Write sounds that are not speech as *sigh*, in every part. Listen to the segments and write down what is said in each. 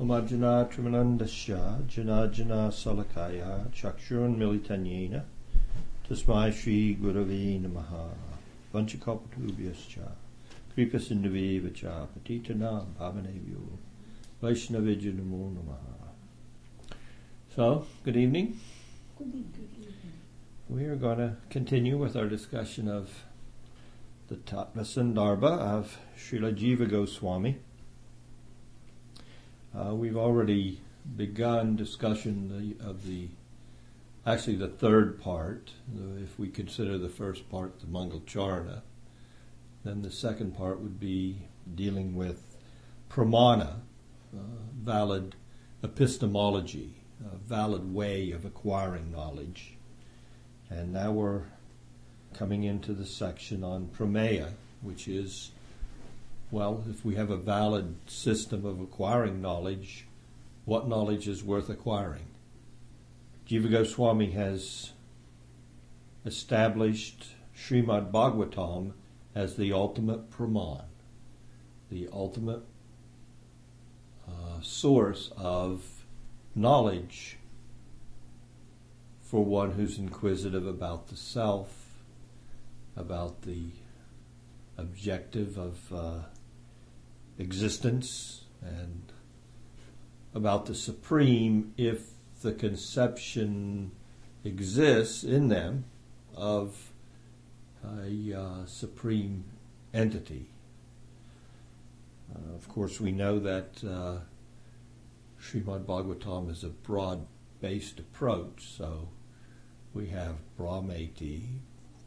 Trimanandasya Jana Jana Salakaya Chakshurun Militanyena Tasmai Shri Gurave Namaha Vanchakapatubhyascha Vacha Patitanam Bhavanebhyo Vaishnavijya Namo Namaha So, good evening. Good evening. We are going to continue with our discussion of the Tattva Sandarbha of Srila Jiva Goswami. Uh, we've already begun discussion of the, actually the third part. If we consider the first part the Mangalcharna, then the second part would be dealing with pramana, uh, valid epistemology, a valid way of acquiring knowledge. And now we're coming into the section on prameya, which is well, if we have a valid system of acquiring knowledge, what knowledge is worth acquiring? Jiva Goswami has established Srimad Bhagavatam as the ultimate praman, the ultimate uh, source of knowledge for one who's inquisitive about the self, about the objective of uh, existence and about the supreme if the conception exists in them of a uh, supreme entity. Uh, of course, we know that uh, Srimad Bhagavatam is a broad based approach, so we have Brahmeti,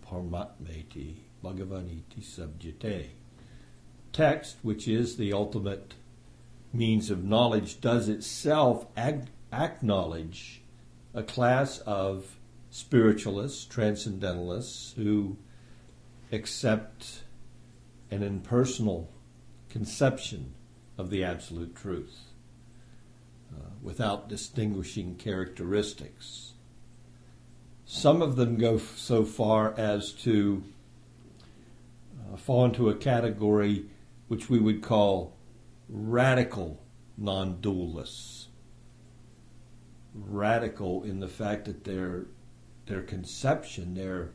Paramatmeti, Bhagavaniti Sabjate text, which is the ultimate means of knowledge, does itself ag- acknowledge a class of spiritualists, transcendentalists, who accept an impersonal conception of the absolute truth uh, without distinguishing characteristics. Some of them go so far as to uh, fall into a category which we would call radical non dualists. Radical in the fact that their, their conception, their,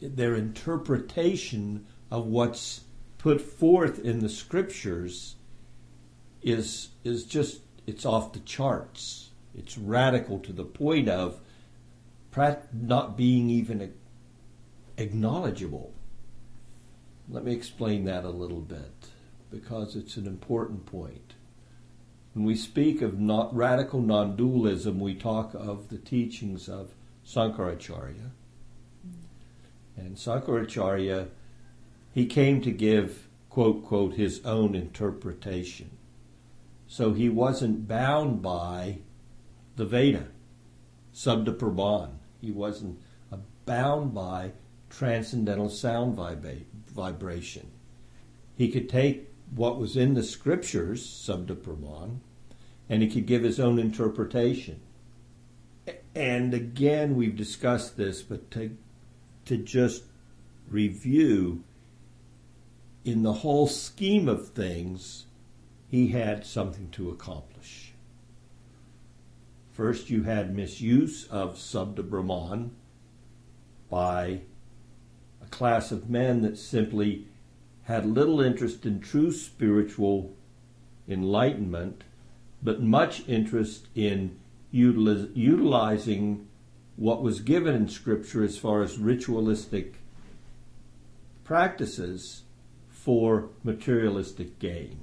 their interpretation of what's put forth in the scriptures is, is just, it's off the charts. It's radical to the point of not being even acknowledgeable. Let me explain that a little bit because it's an important point. When we speak of not radical non dualism, we talk of the teachings of Sankaracharya. And Sankaracharya, he came to give, quote, quote, his own interpretation. So he wasn't bound by the Veda, Sabda Praman. He wasn't uh, bound by transcendental sound vibra- vibration. He could take what was in the scriptures, Sabda Praman, and he could give his own interpretation. And again, we've discussed this, but to, to just review, in the whole scheme of things, he had something to accomplish. First, you had misuse of Sabda Brahman by a class of men that simply had little interest in true spiritual enlightenment, but much interest in utilizing what was given in Scripture as far as ritualistic practices for materialistic gain.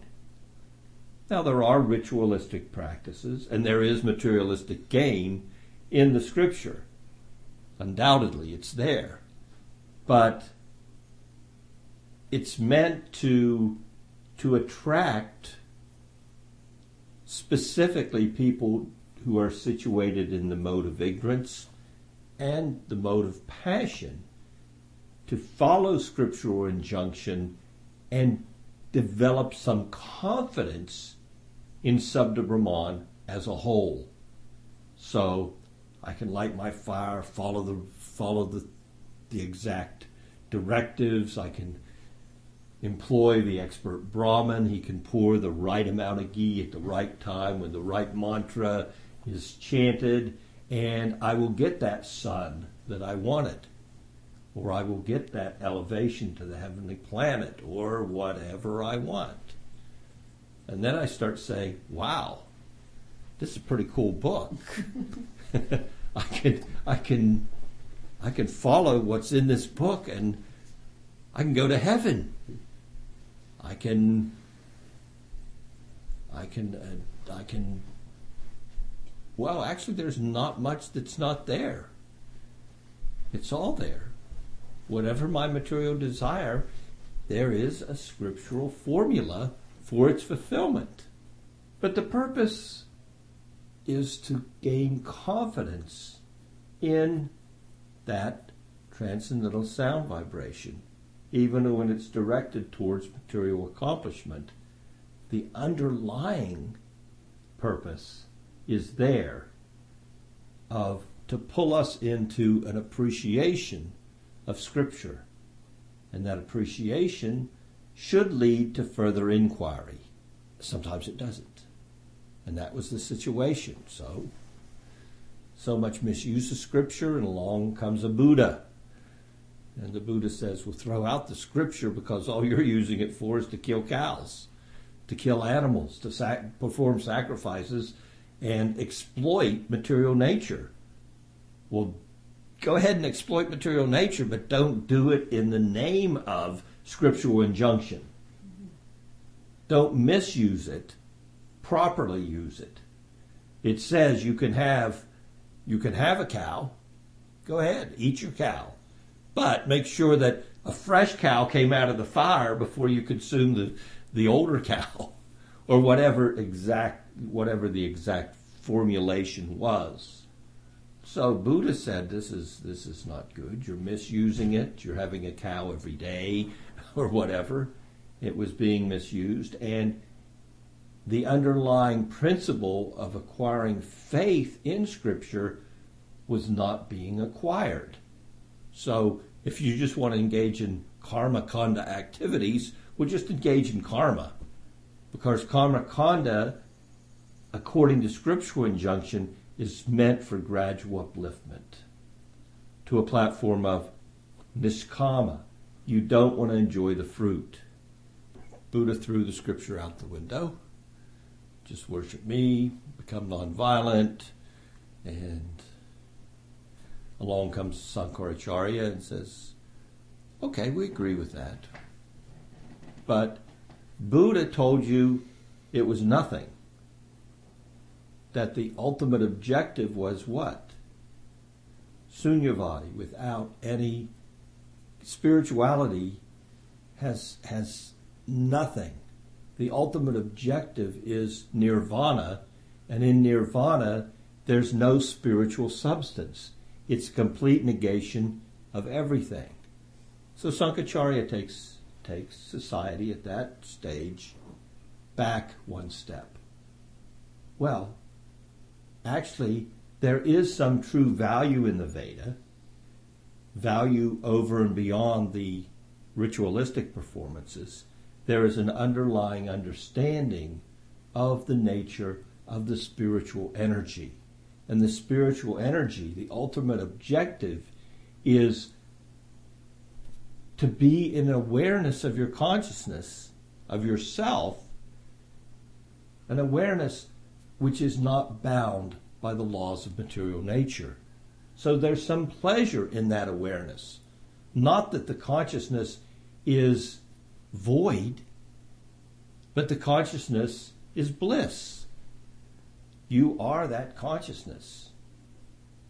Now, there are ritualistic practices, and there is materialistic gain in the Scripture. Undoubtedly, it's there. But it's meant to to attract specifically people who are situated in the mode of ignorance and the mode of passion to follow scriptural injunction and develop some confidence in Sabda Brahman as a whole. So I can light my fire, follow the follow the the exact directives, I can employ the expert Brahmin. He can pour the right amount of ghee at the right time when the right mantra is chanted, and I will get that son that I wanted. Or I will get that elevation to the heavenly planet, or whatever I want. And then I start saying, wow, this is a pretty cool book. *laughs* I can I can I can follow what's in this book and I can go to heaven. I can I can uh, I can well actually there's not much that's not there. It's all there. Whatever my material desire, there is a scriptural formula for its fulfillment. But the purpose is to gain confidence in that transcendental sound vibration, even when it's directed towards material accomplishment. The underlying purpose is there of to pull us into an appreciation of Scripture. And that appreciation should lead to further inquiry. Sometimes it doesn't. And that was the situation. So, so much misuse of Scripture, and along comes a Buddha. And the Buddha says, well, throw out the Scripture because all you're using it for is to kill cows, to kill animals, to sac- perform sacrifices, and exploit material nature. Well, go ahead and exploit material nature, but don't do it in the name of scriptural injunction. Don't misuse it, properly use it. It says you can have you can have a cow. Go ahead, eat your cow. But make sure that a fresh cow came out of the fire before you consume the, the older *laughs* cow or whatever exact whatever the exact formulation was. So Buddha said this is this is not good. You're misusing it. You're having a cow every day *laughs* or whatever. It was being misused and the underlying principle of acquiring faith in scripture was not being acquired. So if you just want to engage in karma kanda activities, well just engage in karma. Because karma kanda according to scriptural injunction is meant for gradual upliftment to a platform of niskama. You don't want to enjoy the fruit. Buddha threw the scripture out the window. Just worship me, become nonviolent, and along comes Sankaracharya and says, Okay, we agree with that. But Buddha told you it was nothing that the ultimate objective was what? Sunyavadi, without any spirituality, has has nothing. The ultimate objective is nirvana, and in nirvana, there's no spiritual substance. It's complete negation of everything. So Sankaracharya takes takes society at that stage back one step. Well, actually, there is some true value in the Veda, value over and beyond the ritualistic performances. There is an underlying understanding of the nature of the spiritual energy. And the spiritual energy, the ultimate objective, is to be in awareness of your consciousness, of yourself, an awareness which is not bound by the laws of material nature. So there's some pleasure in that awareness. Not that the consciousness is void, but the consciousness is bliss. You are that consciousness.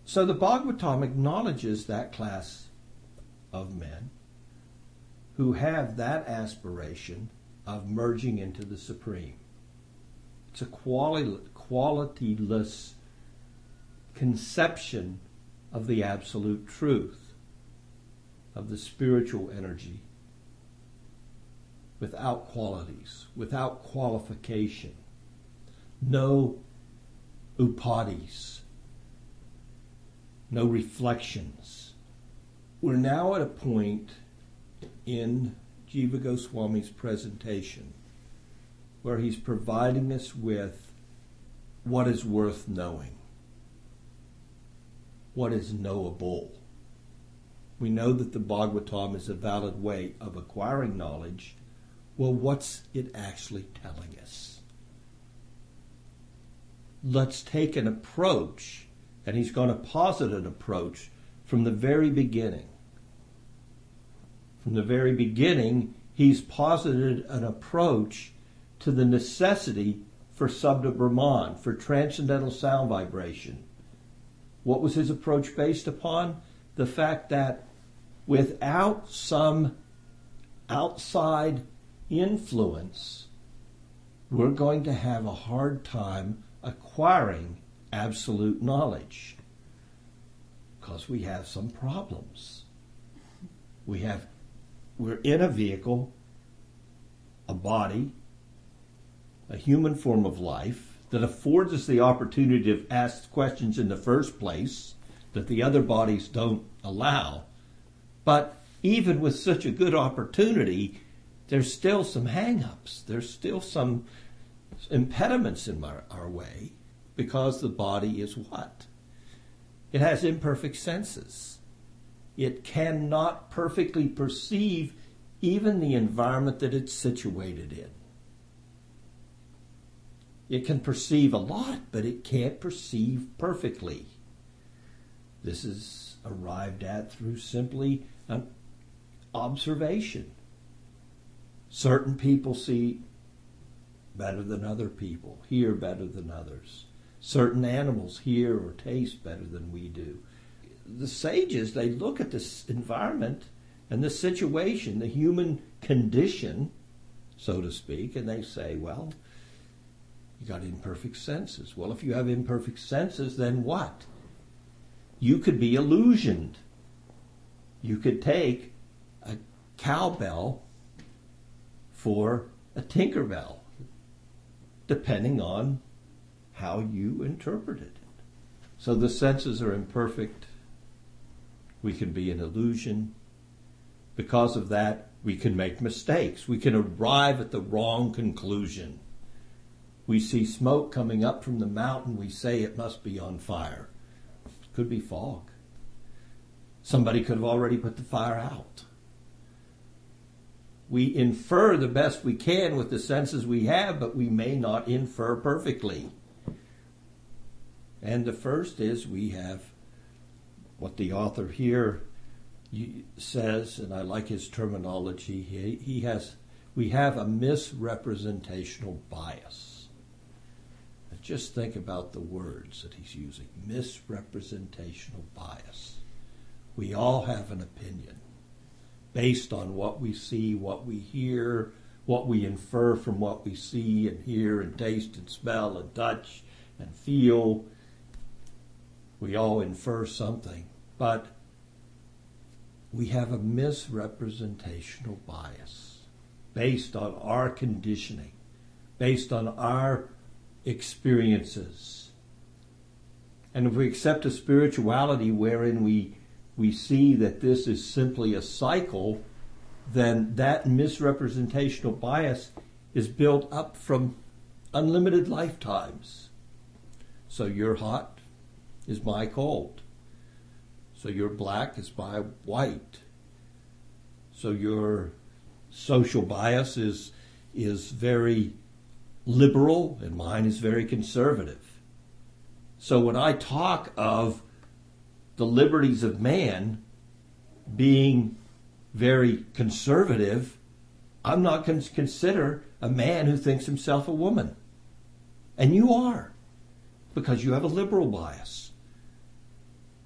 So the Bhagavatam acknowledges that class of men who have that aspiration of merging into the Supreme. It's a quality, qualityless conception of the absolute truth, of the spiritual energy, without qualities, without qualification, no upadis, no reflections. We're now at a point in Jiva Goswami's presentation, where he's providing us with what is worth knowing, what is knowable. We know that the Bhagavatam is a valid way of acquiring knowledge. Well, what's it actually telling us? Let's take an approach, and he's going to posit an approach from the very beginning. From the very beginning, he's posited an approach to the necessity for Sabda Brahman, for transcendental sound vibration. What was his approach based upon? The fact that without some outside influence, we're going to have a hard time acquiring absolute knowledge because we have some problems. We have we're in a vehicle, a body, a human form of life that affords us the opportunity to ask questions in the first place that the other bodies don't allow. But even with such a good opportunity, there's still some hang-ups. There's still some impediments in our, our way because the body is what? It has imperfect senses. It cannot perfectly perceive even the environment that it's situated in. It can perceive a lot, but it can't perceive perfectly. This is arrived at through simply observation. Certain people see better than other people, hear better than others. Certain animals hear or taste better than we do. The sages, they look at this environment and the situation, the human condition, so to speak, and they say, well, you got imperfect senses. Well, if you have imperfect senses, then what? You could be illusioned. You could take a cowbell for a Tinkerbell depending on how you interpret it. So the senses are imperfect. We can be an illusion. Because of that, we can make mistakes. We can arrive at the wrong conclusion. We see smoke coming up from the mountain, we say it must be on fire. Could be fog. Somebody could have already put the fire out we infer the best we can with the senses we have, but we may not infer perfectly. And the first is we have what the author here says, and I like his terminology. He, he has, we have a misrepresentational bias. just think about the words that he's using. Misrepresentational bias. We all have an opinion based on what we see, what we hear, what we infer from what we see and hear and taste and smell and touch and feel. We all infer something, but we have a misrepresentational bias based on our conditioning, based on our experiences. And if we accept a spirituality wherein we we see that this is simply a cycle, then that misrepresentational bias is built up from unlimited lifetimes. So you're hot is my cold. So you're black is my white. So your social bias is is very liberal and mine is very conservative. So when I talk of the liberties of man being very conservative, I'm not going to consider a man who thinks himself a woman. And you are, because you have a liberal bias.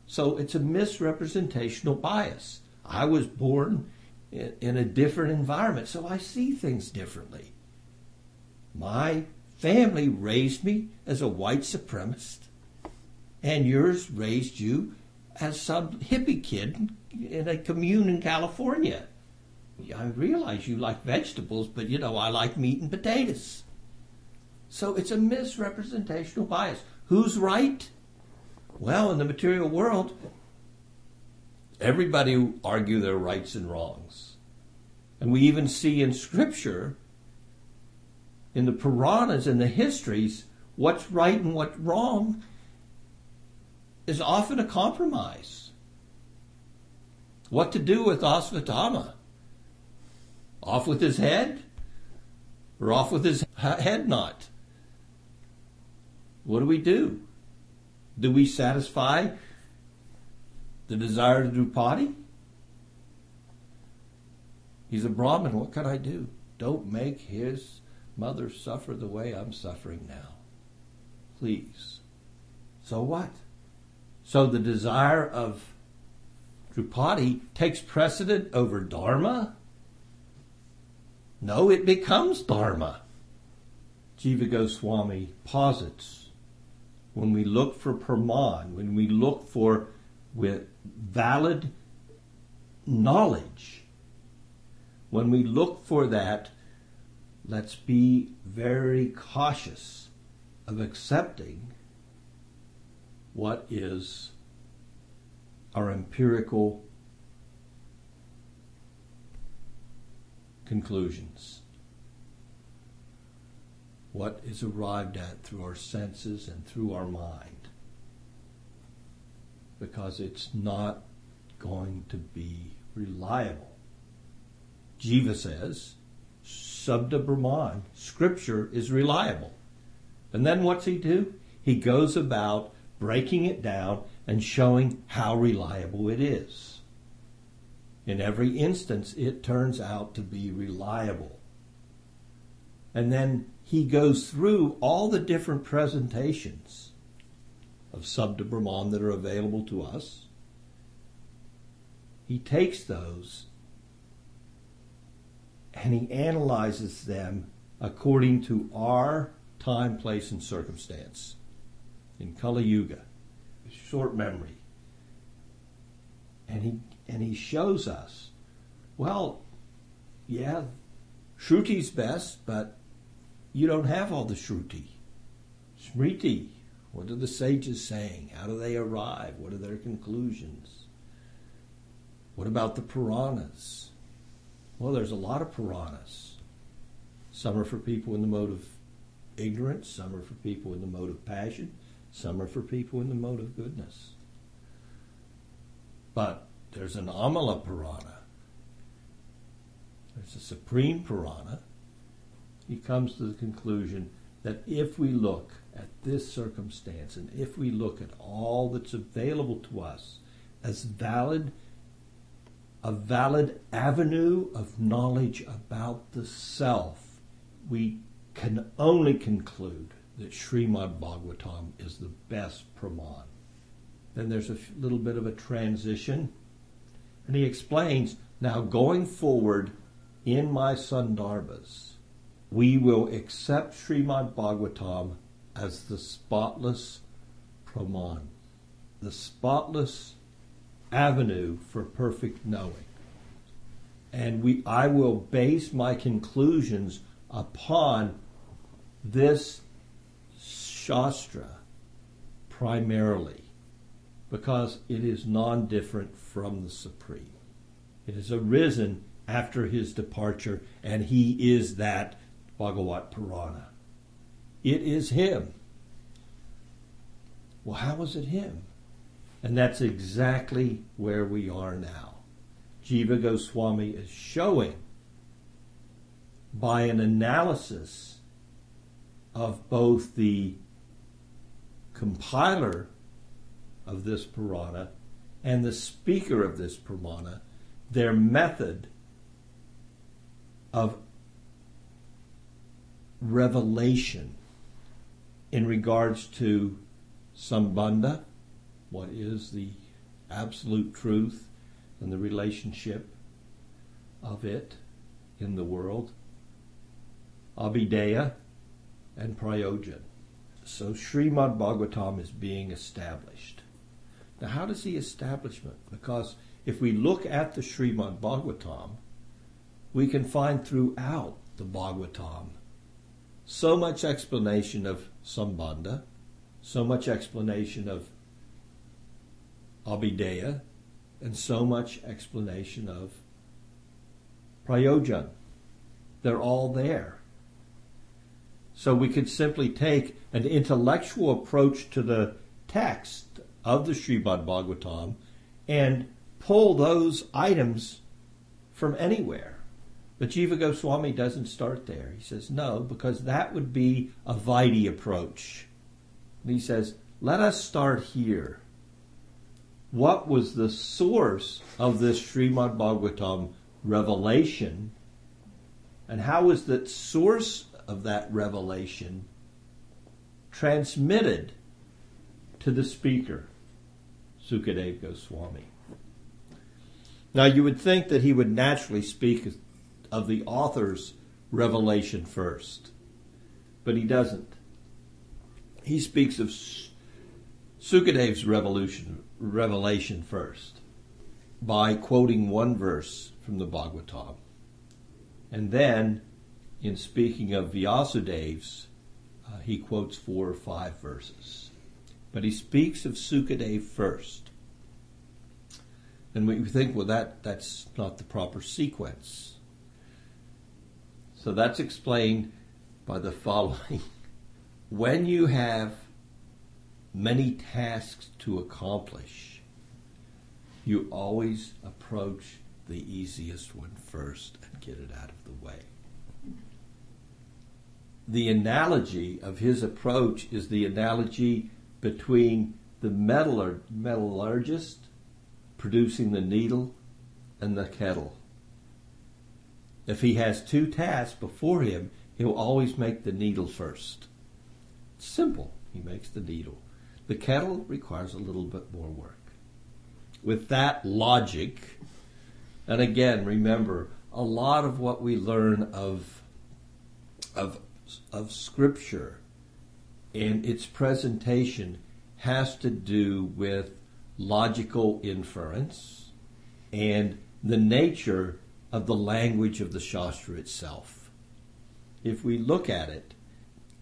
So it's a misrepresentational bias. I was born in a different environment, so I see things differently. My family raised me as a white supremacist, and yours raised you as some hippie kid in a commune in California. I realize you like vegetables, but you know, I like meat and potatoes. So it's a misrepresentational bias. Who's right? Well, in the material world, everybody argue their rights and wrongs. And we even see in Scripture, in the Puranas and the histories, what's right and what's wrong is often a compromise. What to do with Asvatama? Off with his head? Or off with his head knot? What do we do? Do we satisfy the desire to Draupadi? He's a Brahmin. What can I do? Don't make his mother suffer the way I'm suffering now. Please. So what? So the desire of Drupadi takes precedent over Dharma? No, it becomes Dharma. Jiva Goswami posits when we look for Praman, when we look for valid knowledge, when we look for that, let's be very cautious of accepting what is our empirical conclusions. What is arrived at through our senses and through our mind. Because it's not going to be reliable. Jiva says, Sabda Brahman, scripture is reliable. And then what's he do? He goes about breaking it down and showing how reliable it is. In every instance, it turns out to be reliable. And then he goes through all the different presentations of Sabda Brahman that are available to us. He takes those and he analyzes them according to our time, place, and circumstance in Kali Yuga, short memory. And he and he shows us, well, yeah, Shruti's best, but you don't have all the Shruti. Smriti, what are the sages saying? How do they arrive? What are their conclusions? What about the Puranas? Well, there's a lot of Puranas. Some are for people in the mode of ignorance, some are for people in the mode of passion, some are for people in the mode of goodness. But there's an Amala Purana. There's a Supreme Purana. He comes to the conclusion that if we look at this circumstance and if we look at all that's available to us as valid, a valid avenue of knowledge about the self, we can only conclude that Srimad Bhagavatam is the best Praman. Then there's a little bit of a transition, and he explains now going forward in my Sandarbhas, we will accept Srimad Bhagavatam as the spotless Praman, the spotless avenue for perfect knowing. And we, I will base my conclusions upon this Shastra primarily because it is non different from the Supreme. It has arisen after his departure, and he is that Bhagavat Purana. It is him. Well, how is it him? And that's exactly where we are now. Jiva Goswami is showing by an analysis of both the compiler of this Purana and the speaker of this Purana, their method of revelation in regards to Sambandha, what is the absolute truth and the relationship of it in the world, Abhideya, and Prayojan. So Srimad Bhagavatam is being established. Now, how does he establishment? Because if we look at the Srimad Bhagavatam, we can find throughout the Bhagavatam so much explanation of Sambandha, so much explanation of Abhideya, and so much explanation of prayojan. They're all there. So we could simply take an intellectual approach to the text of the Srimad Bhagavatam and pull those items from anywhere. But Jiva Goswami doesn't start there. He says, no, because that would be a Vaidhi approach. And he says, let us start here. What was the source of this Srimad Bhagavatam revelation? And how was the source of that revelation transmitted to the speaker, Sukadev Goswami? Now, you would think that he would naturally speak of the author's revelation first, but he doesn't. He speaks of Sukadev's revolution, revelation first by quoting one verse from the Bhagavatam. And then, in speaking of Vyasadev's, uh, he quotes four or five verses. But he speaks of Sukadev first. And we think, well, that, that's not the proper sequence. So that's explained by the following. *laughs* when you have many tasks to accomplish, you always approach the easiest one first and get it out of the way. The analogy of his approach is the analogy between the metallurgist producing the needle and the kettle. If he has two tasks before him, he'll always make the needle first. Simple. He makes the needle. The kettle requires a little bit more work. With that logic, and again, remember, a lot of what we learn of, of, of Scripture and its presentation has to do with logical inference, and the nature of the language of the Shastra itself. If we look at it,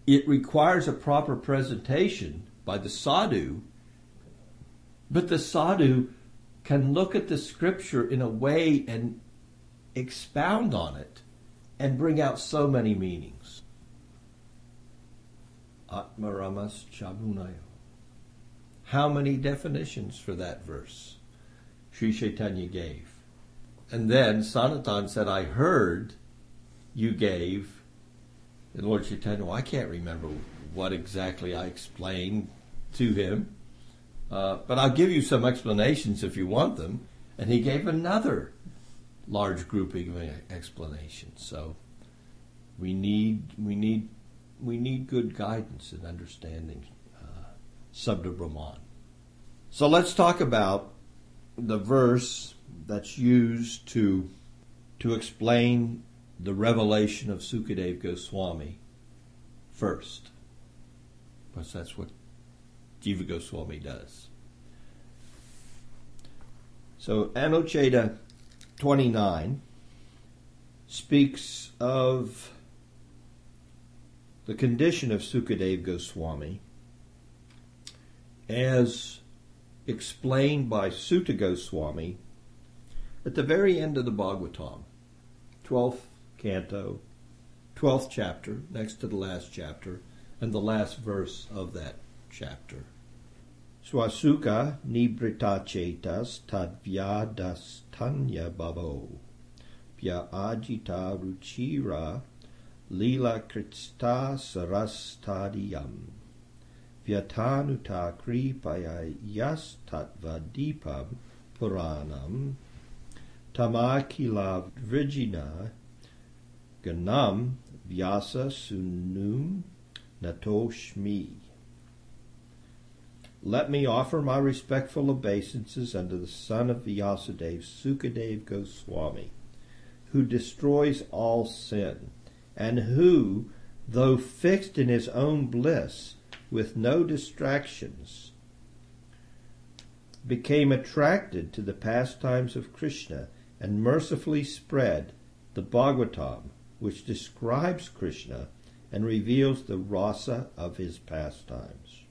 it requires a proper presentation by the sadhu, but the sadhu can look at the scripture in a way and expound on it and bring out so many meanings. Atmaramas Chabunayo. How many definitions for that verse Sri Chaitanya gave? And then Sanatan said, I heard you gave. And Lord Chaitanya, well, I can't remember what exactly I explained to him, uh, but I'll give you some explanations if you want them. And he gave another large grouping of explanations. So we need we need we need good guidance and understanding uh, Sabda Brahman. So let's talk about the verse that's used to to explain the revelation of Sukadev Goswami first. Because that's what Jiva Goswami does. So Anuccheda 29 speaks of the condition of Sukadev Goswami as explained by Suta Goswami at the very end of the Bhagavatam, 12th canto, 12th chapter, next to the last chapter, and the last verse of that chapter. Swasuka nibrita chetas tadvyadas tanya babo vya ajita ruchira lila krista sarastadiyam. Vyatanuta kripaya yas tatvadipam puranam. Tamakila vrijina ganam vyasa sunum natoshmi. Let me offer my respectful obeisances unto the son of Vyasadeva, Sukadev Goswami, who destroys all sin, and who, though fixed in his own bliss, with no distractions, became attracted to the pastimes of Krishna and mercifully spread the Bhagavatam, which describes Krishna and reveals the rasa of his pastimes.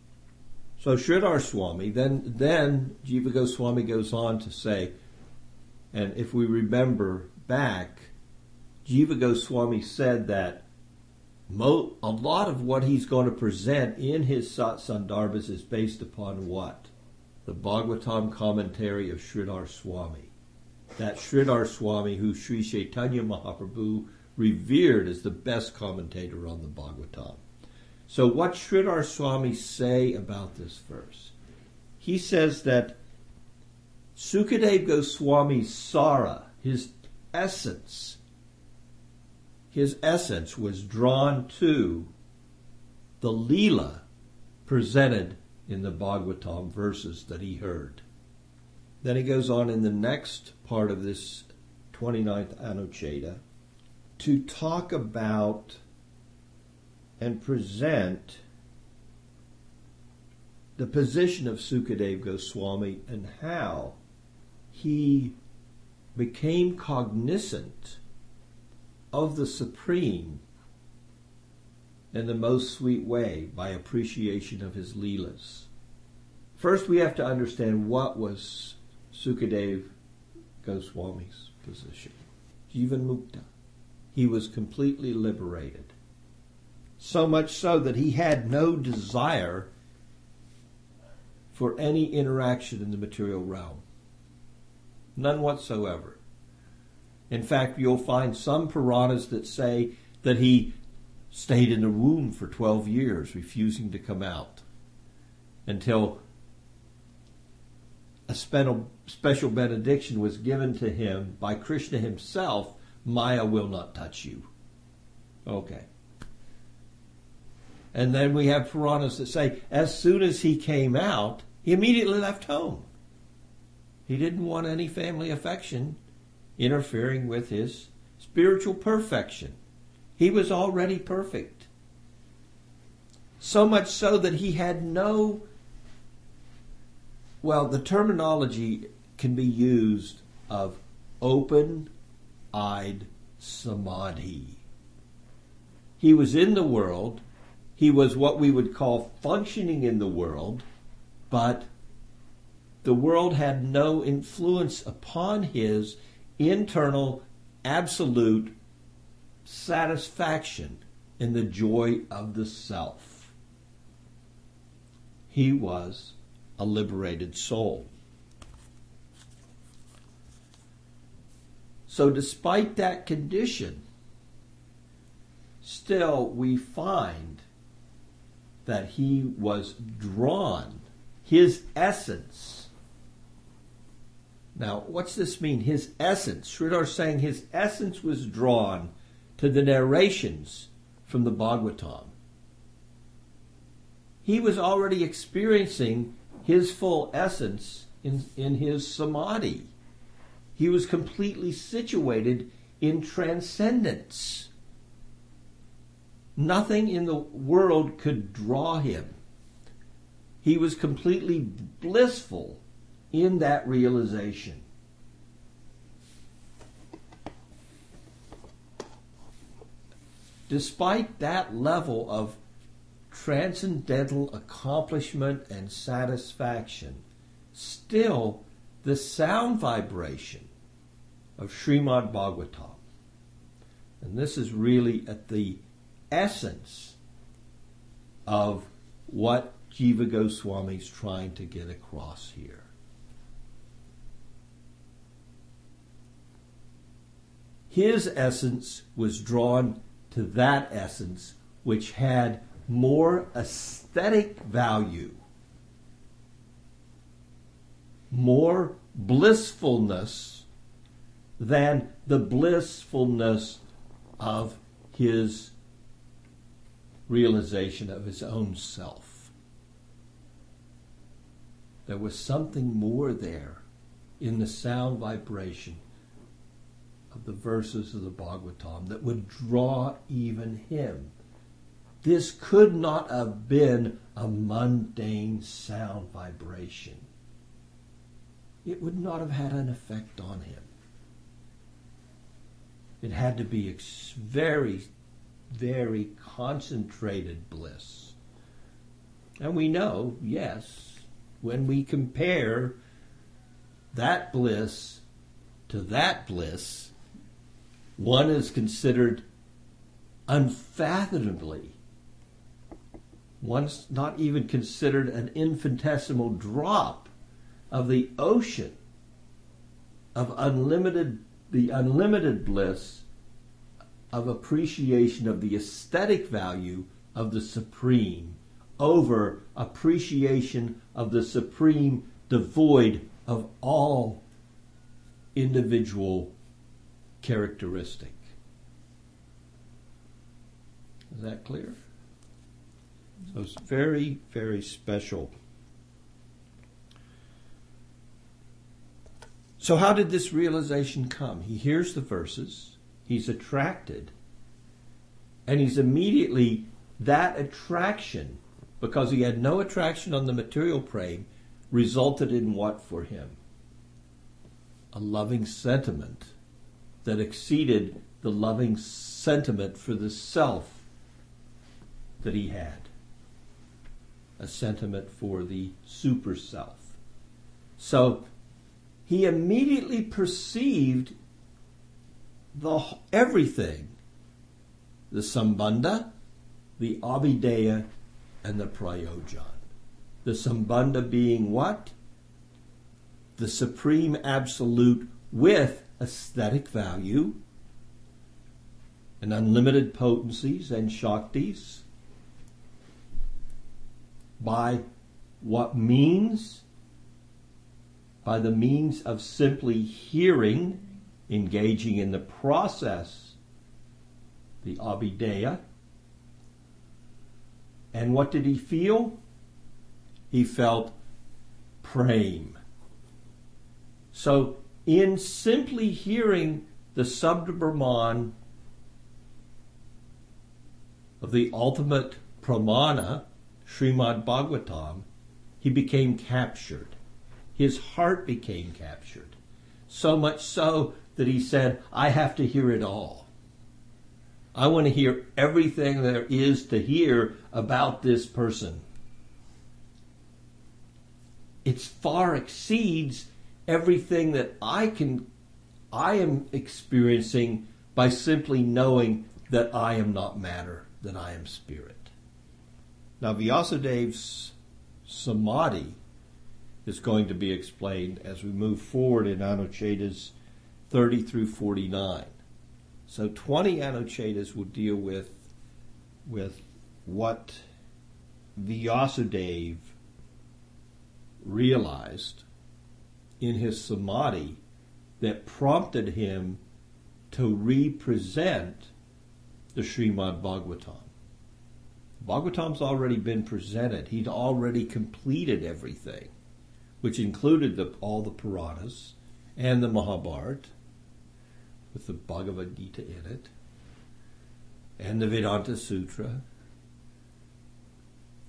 So Sridhar Swami, then, then Jiva Goswami goes on to say, and if we remember back Jiva Goswami said that mo- a lot of what he's going to present in his Sandarbhas is based upon what? The Bhagavatam commentary of Sridhar Swami. That Sridhar Swami, who Sri Chaitanya Mahaprabhu revered as the best commentator on the Bhagavatam. So, what Sridhar Swami say about this verse? He says that Sukadev Goswami's Sara, his essence, his essence was drawn to the Leela presented in the Bhagavatam verses that he heard. Then he goes on in the next part of this 29th Anuccheda to talk about and present the position of Sukadev Goswami and how he became cognizant of the Supreme in the most sweet way by appreciation of his Leelas. First, we have to understand what was Sukadev Goswami's position. Jivan Mukta. He was completely liberated. So much so that he had no desire for any interaction in the material realm. None whatsoever. In fact, you'll find some Puranas that say that he stayed in the womb for 12 years, refusing to come out until a special benediction was given to him by Krishna himself Maya will not touch you. Okay. And then we have Puranas that say as soon as he came out, he immediately left home. He didn't want any family affection interfering with his spiritual perfection. He was already perfect. So much so that he had no, well, the terminology can be used of open eyed samadhi. He was in the world. He was what we would call functioning in the world, but the world had no influence upon his internal absolute satisfaction in the joy of the self. He was a liberated soul. So, despite that condition, still we find that he was drawn, his essence. Now, what's this mean? His essence. Sridhar saying his essence was drawn to the narrations from the Bhagavatam. He was already experiencing his full essence in, in his samadhi. He was completely situated in transcendence. Nothing in the world could draw him. He was completely blissful in that realization. Despite that level of transcendental accomplishment and satisfaction, still the sound vibration of Srimad Bhagavatam. And this is really at the essence of what Jiva Goswami is trying to get across here. His essence was drawn to that essence which had more aesthetic value, more blissfulness than the blissfulness of his realization of his own self. There was something more there in the sound vibration of the verses of the Bhagavatam that would draw even him. This could not have been a mundane sound vibration. It would not have had an effect on him. It had to be ex- very, very concentrated bliss. And we know, yes, when we compare that bliss to that bliss, One is considered unfathomably. One's not even considered an infinitesimal drop of the ocean of unlimited the unlimited bliss of appreciation of the aesthetic value of the supreme over appreciation of the supreme devoid of all individual characteristic. Is that clear? So it's very, very special. So, how did this realization come? He hears the verses, he's attracted, and he's immediately that attraction, because he had no attraction on the material plane, resulted in what for him? A loving sentiment that exceeded the loving sentiment for the self that he had. A sentiment for the super self. So he immediately perceived the everything the sambandha, the abhideya, and the prayojan. The sambandha being what? The supreme absolute with aesthetic value and unlimited potencies and shaktis by what means by the means of simply hearing, engaging in the process, the abhideya. And what did he feel? He felt prema. So, in simply hearing the Brahman of the ultimate pramana, Srimad Bhagavatam, he became captured his heart became captured. So much so that he said, I have to hear it all. I want to hear everything there is to hear about this person. It far exceeds everything that I can I am experiencing by simply knowing that I am not matter, that I am spirit. Now Vyasadev's samadhi is going to be explained as we move forward in Anucchedas 30 through 49. So 20 Anucchedas will deal with, with what Vyasadeva realized in his samadhi that prompted him to represent the Srimad Bhagavatam. Bhagavatam's already been presented. He'd already completed everything which included the, all the Puranas and the Mahabharata, with the Bhagavad Gita in it, and the Vedanta Sutra.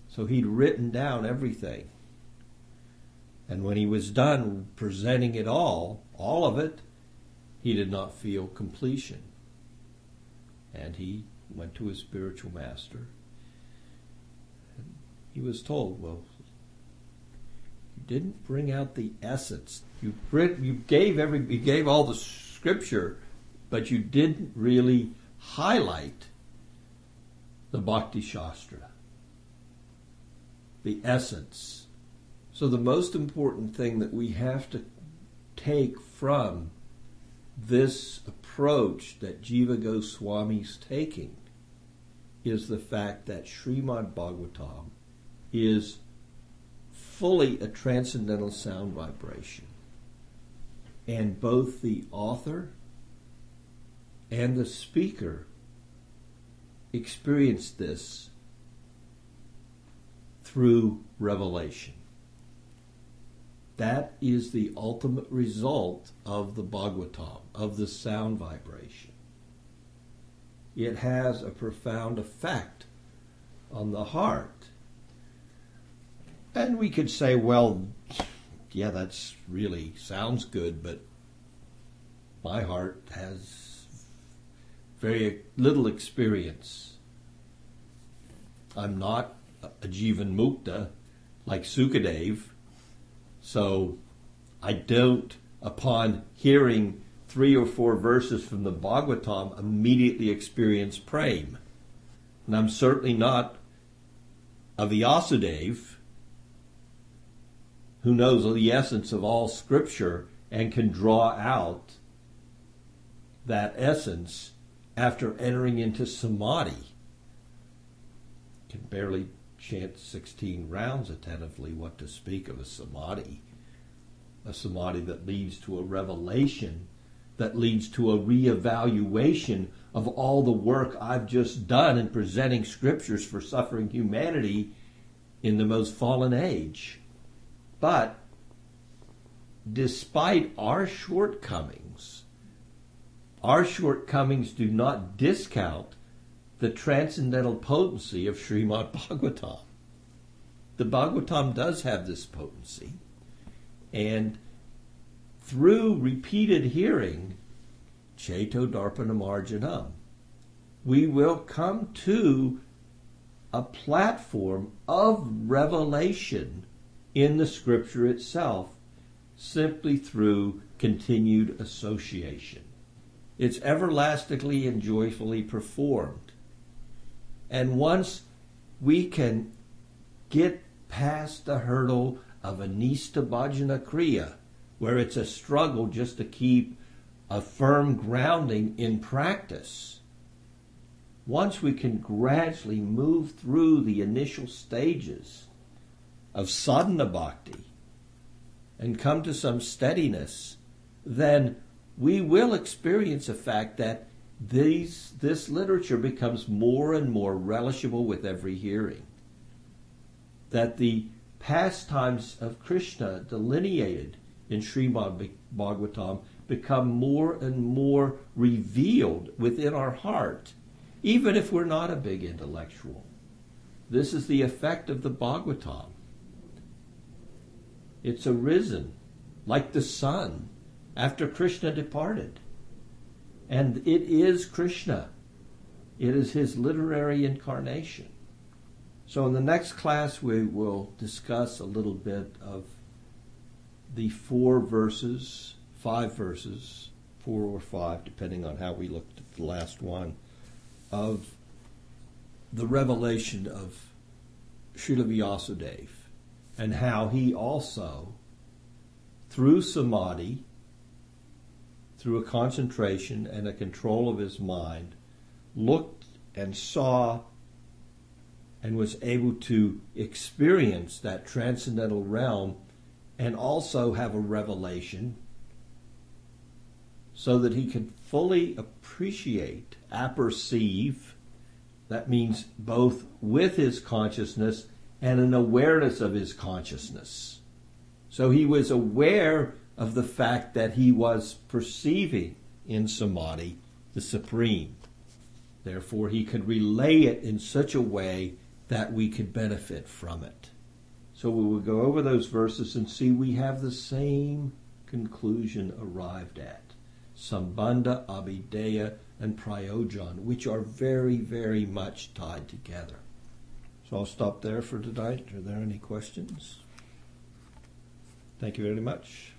So he'd written down everything. And when he was done presenting it all, all of it, he did not feel completion. And he went to his spiritual master. And he was told, well, you didn't bring out the essence. You you gave every you gave all the scripture, but you didn't really highlight the Bhakti Shastra, the essence. So the most important thing that we have to take from this approach that Jiva Goswami's taking is the fact that Srimad Bhagavatam is fully a transcendental sound vibration. And both the author and the speaker experienced this through revelation. That is the ultimate result of the Bhagavatam, of the sound vibration. It has a profound effect on the heart and we could say, well, yeah, that's really sounds good, but my heart has very little experience. I'm not a Jivan Mukta like Sukadev, so I don't, upon hearing three or four verses from the Bhagavatam immediately experience prema. And I'm certainly not a Vyasadeva who knows the essence of all scripture and can draw out that essence after entering into samadhi. Can barely chant 16 rounds attentively, what to speak of a samadhi. A samadhi that leads to a revelation, that leads to a reevaluation of all the work I've just done in presenting scriptures for suffering humanity in the most fallen age. But despite our shortcomings, our shortcomings do not discount the transcendental potency of Srimad Bhagavatam. The Bhagavatam does have this potency, and through repeated hearing, Cheto Darpanamarjanam, we will come to a platform of revelation in the scripture itself simply through continued association. It's everlastingly and joyfully performed. And once we can get past the hurdle of anista bhajana kriya, where it's a struggle just to keep a firm grounding in practice. Once we can gradually move through the initial stages of sadhana bhakti and come to some steadiness, then we will experience the fact that these, this literature becomes more and more relishable with every hearing. That the pastimes of Krishna delineated in Srimad Bhagavatam become more and more revealed within our heart, even if we're not a big intellectual. This is the effect of the Bhagavatam. It's arisen like the sun after Krishna departed. And it is Krishna. It is his literary incarnation. So, in the next class, we will discuss a little bit of the four verses five verses, four or five, depending on how we looked at the last one, of the revelation of Srila Vyasadeva and how he also, through samadhi, through a concentration and a control of his mind, looked and saw and was able to experience that transcendental realm and also have a revelation so that he could fully appreciate, apperceive, that means both with his consciousness and an awareness of his consciousness. So he was aware of the fact that he was perceiving in samadhi the supreme. Therefore, he could relay it in such a way that we could benefit from it. So we will go over those verses and see we have the same conclusion arrived at. Sambandha, Abhideya, and Prayojan, which are very, very much tied together. So I'll stop there for tonight. Are there any questions? Thank you very much.